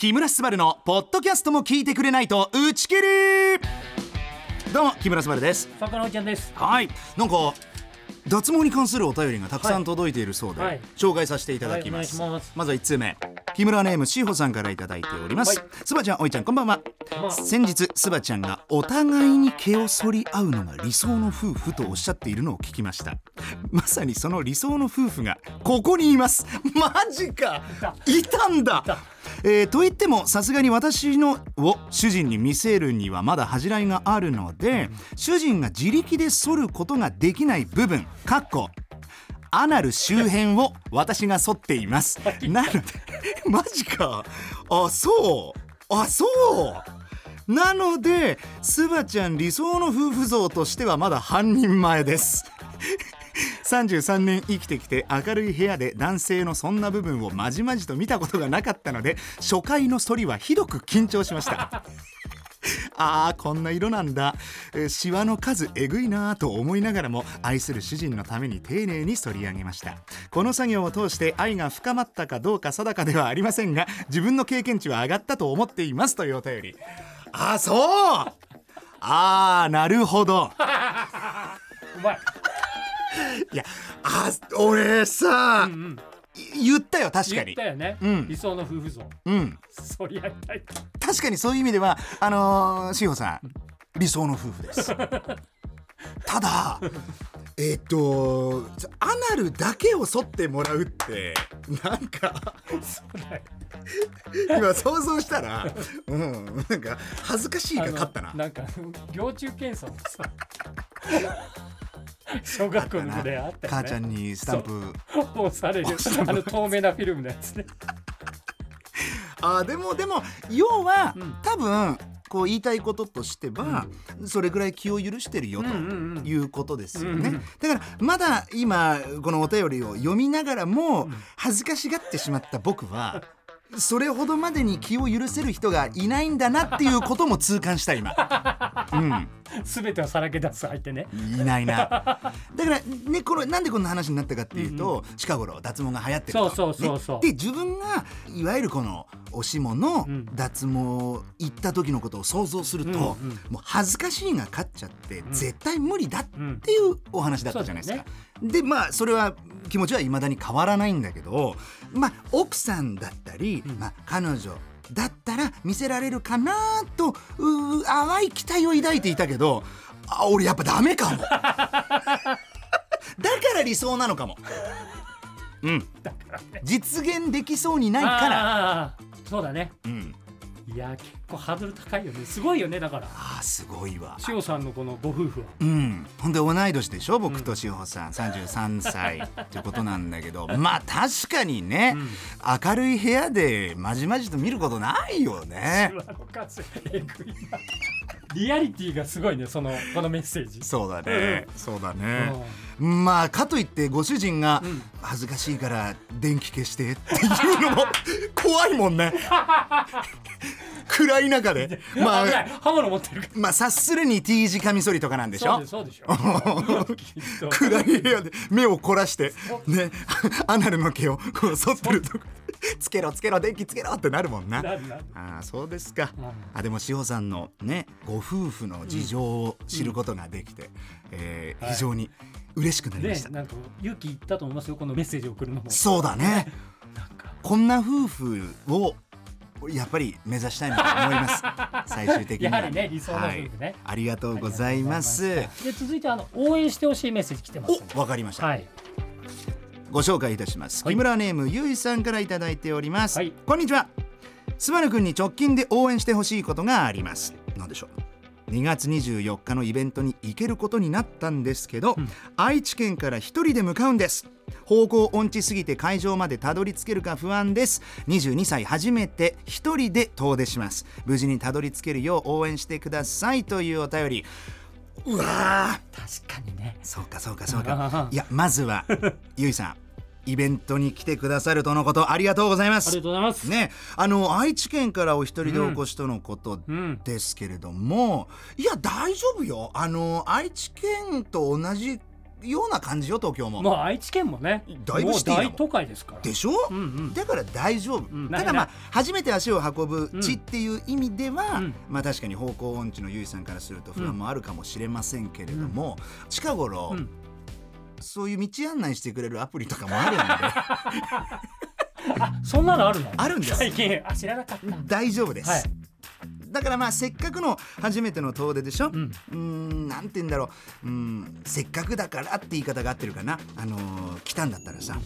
木村昴のポッドキャストも聞いてくれないと打ち切り。どうも木村昴です。坂野ちゃんです。はい。なんか脱毛に関するお便りがたくさん届いているそうで、はい。紹介させていただきます,、はいお願いします。まずは1通目。木村ネームしほさんからいただいております、はい。すばちゃんおいちゃんこんばんは。まあ先日すばちゃんがお互いに毛を剃り合うのが理想の夫婦とおっしゃっているのを聞きました。まさにその理想の夫婦がここにいます。マジか。いたんだ。たえーと言ってもさすがに私のを主人に見せるにはまだ恥じらいがあるので主人が自力で剃ることができない部分かっこアナル周辺を私が剃っています。なのでマジか。あそう。あそう。なのでスバちゃん理想の夫婦像としてはまだ半人前です33年生きてきて明るい部屋で男性のそんな部分をまじまじと見たことがなかったので初回の反りはひどく緊張しました。あーこんな色なんだ、えーシワの数えぐいなーと思いながらも愛する主人のために丁寧に反り上げました。この作業を通して愛が深まったかどうか定かではありませんが自分の経験値は上がったと思っていますというお便り。あーそう。あーなるほど。うまい。いやあ俺さ、うんうん。い言ったよ確か言っにたよね、うん。理想の夫婦像。うん。そり合いたい。確かにそういう意味ではあのー、志保さん理想の夫婦です。ただえっとアナルだけを剃ってもらうってなんか今想像したらうんなんか恥ずかしいが勝ったな。なんか行中検査のさ 小学校の時であったよね。母ちゃんにスタンプ。押される。あの透明なフィルムのやつね。あでもでも要は、うん。多分こう言いたいこととしては、それぐらい気を許してるよとうんうんうん。いうことですよね、うんうんだからまだ今このお便りを読みながらも恥ずかしがってしまった僕はそれほどまでに気を許せる人がいないんだなっていうことも痛感した今。うん。全てをさらけ出す相手ね。いないな。だからねこれなんでこんな話になったかっていうと、近頃脱毛が流行ってると。そうそうそうそう。ね。で自分がいわゆるこのおしものうん。脱毛行った時のことを想像すると、うんうん。もう恥ずかしいが勝っちゃって、ん。絶対無理だっうんていうお話だったじゃないですか。でまあそれは気持ちは未だに変わらないんだけどまあ奥さんだったり、うん。まあ、彼女だったら見せられるかなと淡い期待を抱いていたけどあ俺やっぱダメかも。だから理想なのかも。う んだからね。実現できそうにないから。そうだね。うんいや結構ハードル高いよね。すごいよねだから。あーすごいわ。塩さんのこのご夫婦は。うん、ほんで同い年でしょ僕と志保さん、33歳ってことなんだけど。まあ確かにね、明るい部屋でまじまじと見ることないよね。リアリティがすごいねそのこのメッセージ。そうだね、そうだうね、まあかといってご主人がうん。恥ずかしいから電気消してっていうのも怖いもんね。暗い中で。ままああ刃物持ってるまあ察するに T 字カミソリとかなんでしょ？そう 暗い部屋で目を凝らしてねアナルの毛をこう剃ってるとこ。つけろつけろ電気つけろってなるもんな。ああそうですか、うん。あでも志保さんのねご夫婦の事情を知ることができて、えーはい非常に嬉しくなりました、ねなんか勇気いったと思いますよこのメッセージを送るのも。そうだね。なんか。こんな夫婦をやっぱり目指したいなと思います。最終的にやはりね理想の夫婦ね。はい、ありがとうございます。で続いてあの応援してほしいメッセージ来てます。わかりました、はい。ご紹介いたします、はい。木村ネームゆいさんからいただいております、はい。こんにちは。スバルくんに直近で応援してほしいことがあります。何でしょう2月24日のイベントに行けることになったんですけど、うん。愛知県から一人で向かうんです。方向音痴すぎて会場までたどり着けるか不安です。22歳初めて一人で遠出します。無事にたどり着けるよう応援してくださいというお便り。うわー。確かにね。そうかそうかそうあか。あ いやまずは ゆいさんイベントに来てくださるとのことありがとうございます。ありがとうございます。ね。あの愛知県からお一人でお越しとのことうん。ですけれども、いや大丈夫よ。あの愛知県と同じような感じよ東京も、まあ愛知県もねだいぶ大都会ですから。でしょ、うんうん。だから大丈夫、うん。ただまあ初めて足を運ぶ地っていう意味では、うん。まあ確かに方向音痴のゆいさんからすると不安もあるかもしれませんけれども、近頃、うんそういう道案内してくれるアプリとかもあるんで。そんなのあるの？あるんです。最近あ知らなかった。大丈夫です、はい。だからまあせっかくの初めての遠出でしょ、ううんなんて言うんだろう。うーんせっかくだからって言い方が合ってるかなあのー来たんだったらさ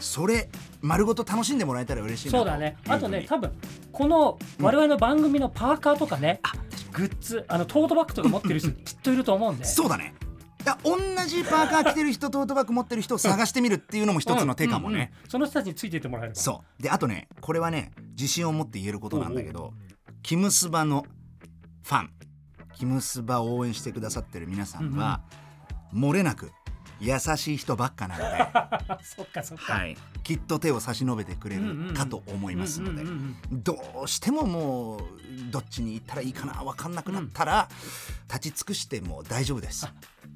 それ丸ごと楽しんでもらえたら嬉しいなそうだね。あとね多分この我々の番組のパーカーとかね、グッズあのトートバッグとか持ってる人きっといると思うんで。そうだね同じパーカー着てる人トートバッグ持ってる人を探してみるっていうのも一つの手かもね、うんうんうん。その人たちについていってもらえれば。そう。であとねこれはね自信を持って言えることなんだけどキムスバのファンキムスバを応援してくださってる皆さんは、漏れなく優しい人ばっかなので、そっかそっか、はい、きっと手を差し伸べてくれうんうんうんるかと思いますので。うんうんうんどうしてももうどっちに行ったらいいかな分かんなくなったら、立ち尽くしても大丈夫です。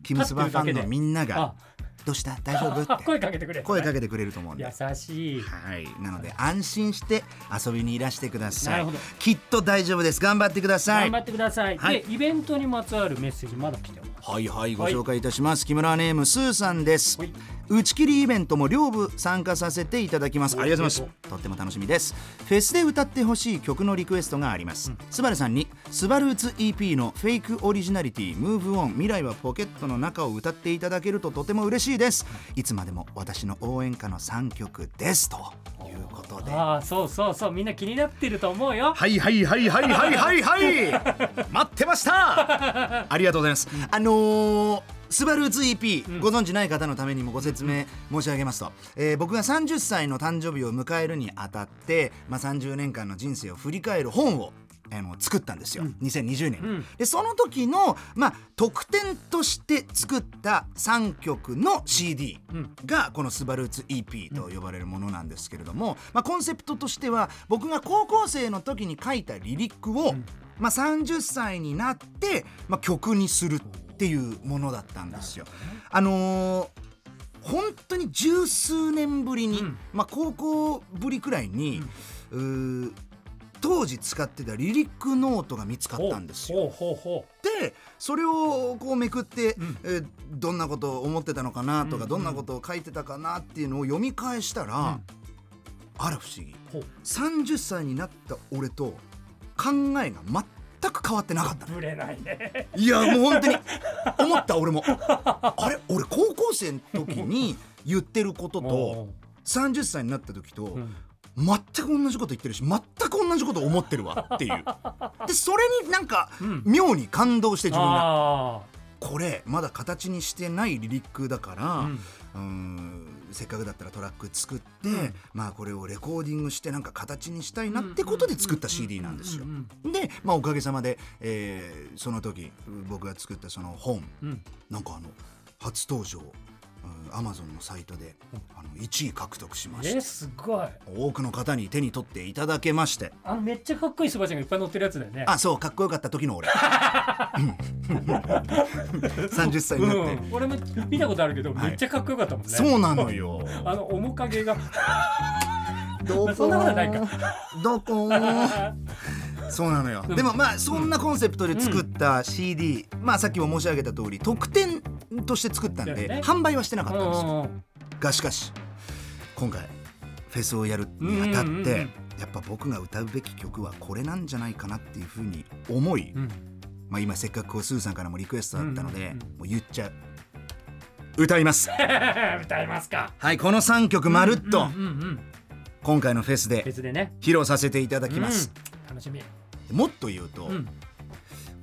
キムスバファンのみんながあ「どうした？大丈夫?」って。声かけてくれ声かけてくれると思うんで。優しい。はい、なので安心して遊びにいらしてくださないきっと大丈夫です。頑張ってください。頑張ってください、はい。でイベントにまつわるメッセージまだ来てますはいはいご紹介いたします、木村ネームスーさんです。はい打ち切りイベントも両部参加させていただきます。ありがとうございます。とっても楽しみです。フェスで歌ってほしい曲のリクエストがあります、スバルさんにスバルーツ EP のフェイクオリジナリティ Move On 未来はポケットの中を歌っていただけるととても嬉しいです。いつまでも私の応援歌の3曲です。ということで。ああそうそうそう。みんな気になってると思うよ。はいはいはいはいはいはいはい。待ってました。ありがとうございます。あのースバルーツ EP、ご存知ない方のためにもご説明申し上げますと、えー僕が30歳の誕生日を迎えるにあたって、まあ、30年間の人生を振り返る本をあの作ったんですよ、2020年。に、うん。でその時の、まあ、特典として作った3曲の CD うん。がこの「スバルーツ EP」と呼ばれるものなんですけれども、まあ、コンセプトとしては僕が高校生の時に書いたリリックを、まあ、30歳になって、まあ、曲にする。っていうものだったんですよ。あのー本当に十数年ぶりに、うん。まあ、高校ぶりくらいに、うー当時使ってたリリックノートが見つかったんですよ。でそれをこうめくって、ん。えーどんなことを思ってたのかなとか、うん。どんなことを書いてたかなっていうのを読み返したら、うん。あら不思議。うほう。30歳になった俺と考えが全く変わってなかったのぶれないね。いやもう本当に。思った俺も。あれ？俺高校生の時に言ってることと30歳になった時と、うん。全く同じこと言ってるし全く同じこと思ってるわっていう。でそれになんかうん。妙に感動して自分が。あこれまだ形にしてないリリックだから、あ、ううんんせっかくだったらトラック作って、うん。まあこれをレコーディングしてなんか形にしたいなってことで作った CD なんですよ。う。ん。で、まあ、おかげさまで、えーその時僕が作ったその本。うん。なんかあの初登場アマゾンのサイトであの1位獲得しましえてすごい。多くの方に手に取っていただけまして。あのめっちゃかっこいいスバちゃんがいっぱい乗ってるやつだよね。あそうかっこよかった時の俺。うん30歳になって、うん、俺も見たことあるけど、はい。めっちゃかっこよかったもんね。そうなのよ。あの面影が。どこ？そんなことないか。どこ？そうなのよ、でもまあそんなコンセプトで作った CD、まあさっきも申し上げた通り特典として作ったんで、ね。販売はしてなかったんですよ、うんがしかし今回フェスをやるにあたって、うんうんうんうん。やっぱ僕が歌うべき曲はこれなんじゃないかなっていうふうに思い、うん。まあ、今せっかくこうスーさんからもリクエストあったので、うんうんうん。もう言っちゃう。歌います。歌いますか。はいこの3曲まるっとうんうんうんうん。今回のフェスで披露させていただきます、うん。楽しみ。もっと言うと、うん。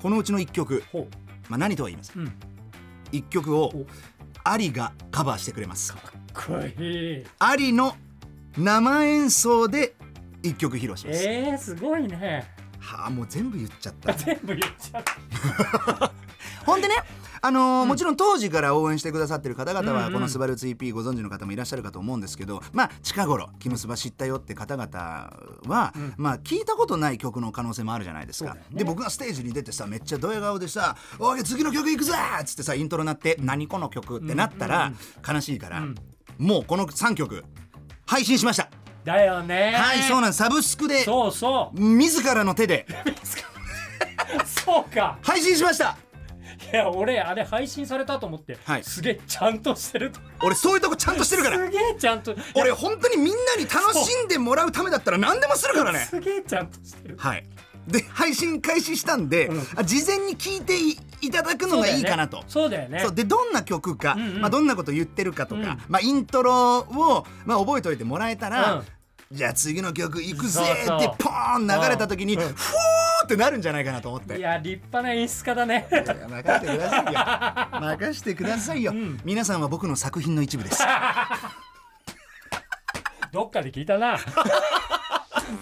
このうちの1曲、ほまあ、何とは言いますううん1曲をお。アリがカバーしてくれます。かっこいい。アリの生演奏で1曲披露します、えー、すごいね。はあもう全部言っちゃった。全部言っちゃった。ほんでねあのーもちろん当時から応援してくださってる方々うんうん。はこの「スバルツ EP」ご存知の方もいらっしゃるかと思うんですけどまあ近頃「キムスバ知ったよ」って方々は、まあ聞いたことない曲の可能性もあるじゃないですか。ね。で僕がステージに出てさめっちゃドヤ顔でさ「おい次の曲いくぞ!」っつってさイントロ鳴って「何この曲?」ってなったら悲しいから、もうこの3曲配信しました。だよね。はいそうなんです。サブスクでそうそう。自らの手で。そうか。配信しましたいや俺あれ配信されたと思って、はい。すげえちゃんとしてると。俺そういうとこちゃんとしてるから。すげえちゃんと。俺本当にみんなに楽しんでもらうためだったら何でもするからね。すげえちゃんとしてる。はい。で配信開始したんで、うん。あ事前に聞いていいただくのがいいかなと。そうだよね。そう。でどんな曲か、うんうん。まあ、どんなこと言ってるかとか、うん。まあ、イントロを、まあ、覚えておいてもらえたら、うん。じゃあ次の曲行くぜってポーン流れた時に、うん。ふーってなるんじゃないかなと思って。いや立派な演出家だね。任せてくださいよ。任せてくださいよ、ん。皆さんは僕の作品の一部です。どっかで聞いたな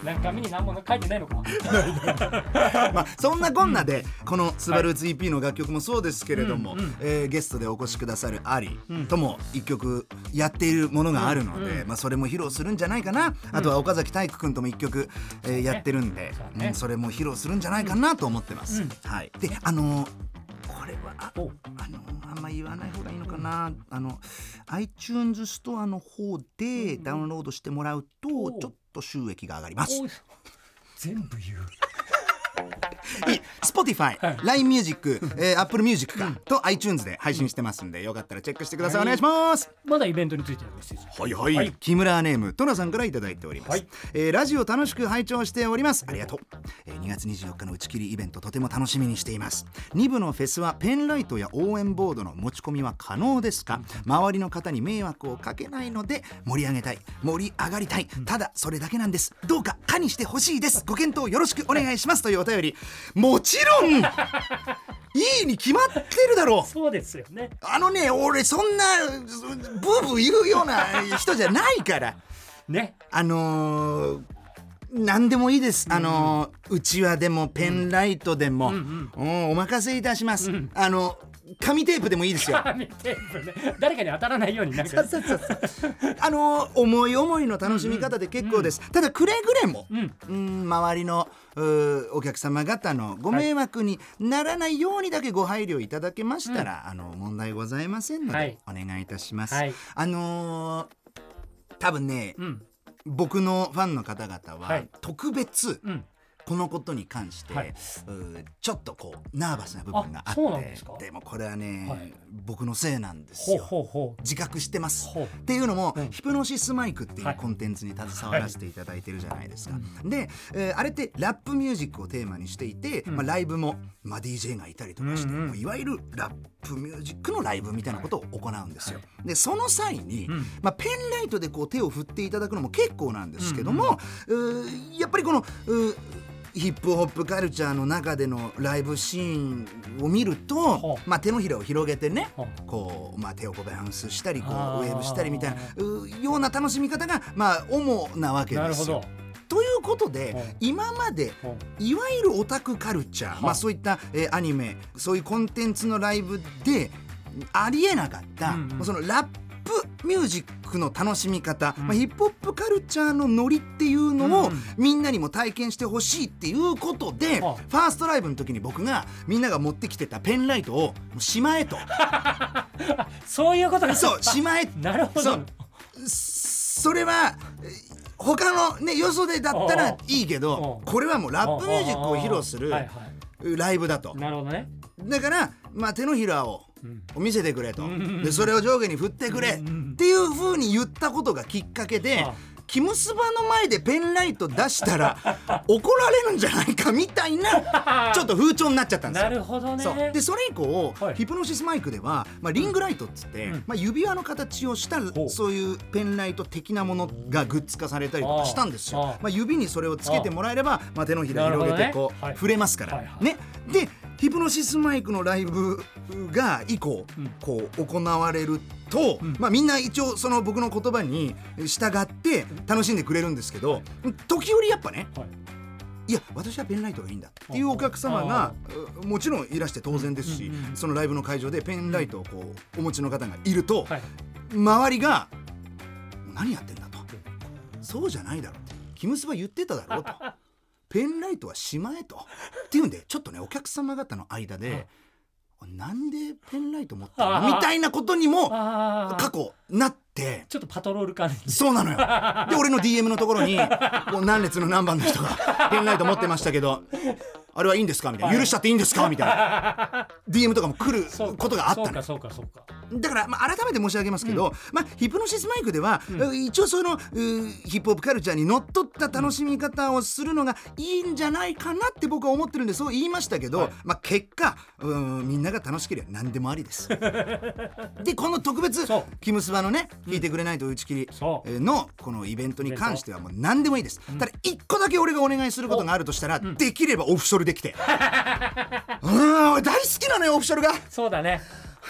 なんか紙に何も書いてないのか まあそんなこんなでこの「スバルーツ EP」の楽曲もそうですけれども、うんうん。えーゲストでお越しくださるアリうんとも一曲やっているものがあるので、うんうん。まあ、それも披露するんじゃないかな、あとは岡崎体育君とも一曲、えーやってるんでね。うんそれも披露するんじゃないかなと思ってます。うん。はい、であのーこれはあお。あのあんま言わない方がいいのかな、あの iTunes ストアの方でダウンロードしてもらうとお。ちょっと収益が上がります。全部言う Spotify、はい。LINE Music、えー、Apple Music か、と iTunes で配信してますんでよかったらチェックしてください、はい。お願いします。まだイベントについてのメッセージ。はいはい、はい。木村ネームトナさんからいただいております、はい。えーラジオ楽しく拝聴しております。ありがとう、えー2月24日の打ち切りイベントとても楽しみにしています。2部のフェスはペンライトや応援ボードの持ち込みは可能ですか？周りの方に迷惑をかけないので盛り上げたい。盛り上がりたい。ただそれだけなんです。どうか可にしてほしいです。ご検討よろしくお願いします。というお便り。もちろん。いいに決まってるだろう。そうですよね。あのね俺そんなブーブー言うような 人じゃないから。ね。あのー何でもいいです、あのーうちわでもペンライトでも、うん。うんお任せいたします、うん。あの紙テープでもいいですよ。紙テープね。誰かに当たらないようになんか。そうそうそうあのー思い思いの楽しみ方で結構です、ただくれぐれも、うん。うん周りのうーお客様方のご迷惑にならないようにだけご配慮いただけましたら、あの問題ございませんので、はい。お願いいたします。はい。あのー多分ね、うん。僕のファンの方々ははい。特別うんこのことに関して、はい。ちょっとこうナーバスな部分がああってでもこれはね、はい。僕のせいなんですよ。自覚してます。っていうのも、うん。ヒプノシスマイクっていはい。うコンテンツに携わらせてい。ただいてるじゃないですか。で、えーあれってラップミュージックをテーマにしていて、まあ、ライブも、まあ、DJ がいたりとかして、うんうんいわゆるラップミュージックのライブみたいなことを行うんですよ。でその際に、うん。まあ、ペンライトでこう手を振っていただくのも結構なんですけども、うーやっぱりこのうーヒップホップカルチャーの中でのライブシーンを見るとほ、まあ、手のひらを広げてねほこう、まあ、手をこうバウンスしたりこうウェーブしたりみたいなうような楽しみ方が、まあ、主なわけですよ。ということで今までほいわゆるオタクカルチャー、まあ、そういった、えーアニメそういうコンテンツのライブでありえなかった、そのラップミュージックの楽しみ方、うん。まあ、ヒップホップカルチャーのノリっていうのを、うん。みんなにも体験してほしいっていうことで、はあ。ファーストライブの時に僕がみんなが持ってきてたペンライトをしまえと。そういうことがそうしまえ。なるほど。それはえー他のねよそでだったらいいけどこれはもうラップミュージックを披露するライブだと。いなるほどね。だからまあ手のひらをうん。見せてくれと。ん。でそれを上下に振ってくれ。っうん。ていう風に言ったことがきっかけであキムスバの前でペンライト出したら 怒られるんじゃないかみたいな ちょっと風潮になっちゃったんですよ。な。るほどね。そう。でそれ以降、はい。ヒプノシスマイクでは、まあ、リングライトっつって、うん。まあ、指輪の形をしたう。そういうペンライト的なものがグッズ化されたりとかしたんですよ。まあ、指にそれをつけてもらえれば、まあ、手のひら広げてこう、はい。触れますから、はいはい。ね。でヒプノシスマイクのライブが以降、うん。こう行われると、うん。まあ、みんな一応その僕の言葉に従って楽しんでくれるんですけど時折やっぱねはい。いや私はペンライトがいいんだっていうお客様がうもちろんいらして当然ですし、そのライブの会場でペンライトをこうお持ちの方がいると、はい。周りが「何やってんだ」と「そうじゃないだろ」って「キムスバ言ってただろ」と「ペンライトはしまえ」と。っていうんでちょっとねお客様方の間で「なんでペンライト持ってるの?」みたいなことにも過去なって。ちょっとパトロール感。じそうなのよ。で俺の DM のところにもう何列の何番の人が ペンライト持ってましたけどあれはいいんですか？みたいな。許しちゃっていいんですか？みたいな。DM とかも来ることがあったのよ。そうかそうかそうかだから、まあ、改めて申し上げますけど、まあ、ヒプノシスマイクでは、一応そのうヒップホップカルチャーにのっとった楽しみ方をするのがいいんじゃないかなって僕は思ってるんでそう言いましたけど、はい。まあ、結果うんみんなが楽しければ何でもありです。でこの特別キムスバのね「聞いてくれないと打ち切り」のこのイベントに関してはもう何でもいいです。ただ一個だけ俺がお願いすることがあるとしたら、できればオフショルできて。うん俺大好きなのよオフショルが。そうだね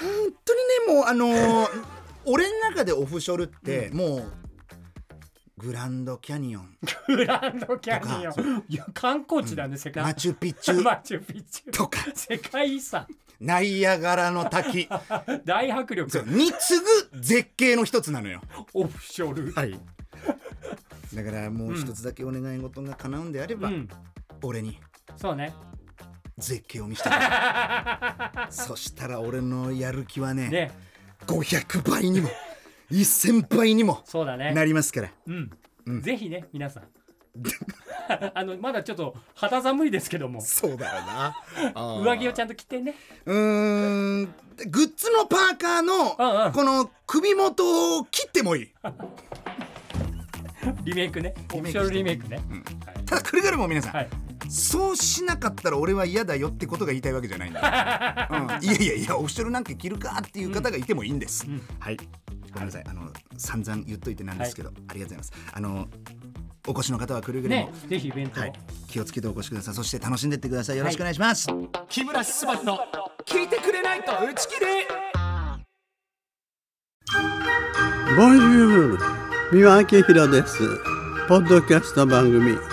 本当にねもうあのー俺の中でオフショルってもうグランドキャニオン。グランドキャニオン。いや観光地なんですよ、マチュピチュ。マチュピチュ。とか。世界遺産。ナイアガラの滝。大迫力。そう。に次ぐ絶景の一つなのよ。オフショル。はい。だからもう一つだけお願い事が叶うんであれば、うん。俺に。そうね絶景を見せてくれ そしたら俺のやる気はねね。500倍にも 1000倍にもそうだね。なりますから。うん、ぜひね皆さん。あのまだちょっと肌寒いですけども。そうだよな。上着をちゃんと着てね。うーん。グッズのパーカーうんうん。のこの首元を切ってもいい。リメイクね。オフショルリメイクね、はい。ただくれぐれも皆さん、はいそうしなかったら俺は嫌だよってことが言いたいわけじゃないんだ、うん、いやいやいやオフショルなんか着るかっていう方がいてもいいんです、はい。ごめんなさい。あの散々言っといてなんですけど、ありがとうございます。あのお越しの方はくれぐれも、ねぜひイベントを、はい、気をつけてお越しください。そして楽しんでってください。よろしくお願いします、木村昴の聞いてくれないと打ち切り Bonjour 三輪明宏です。ポッドキャスト番組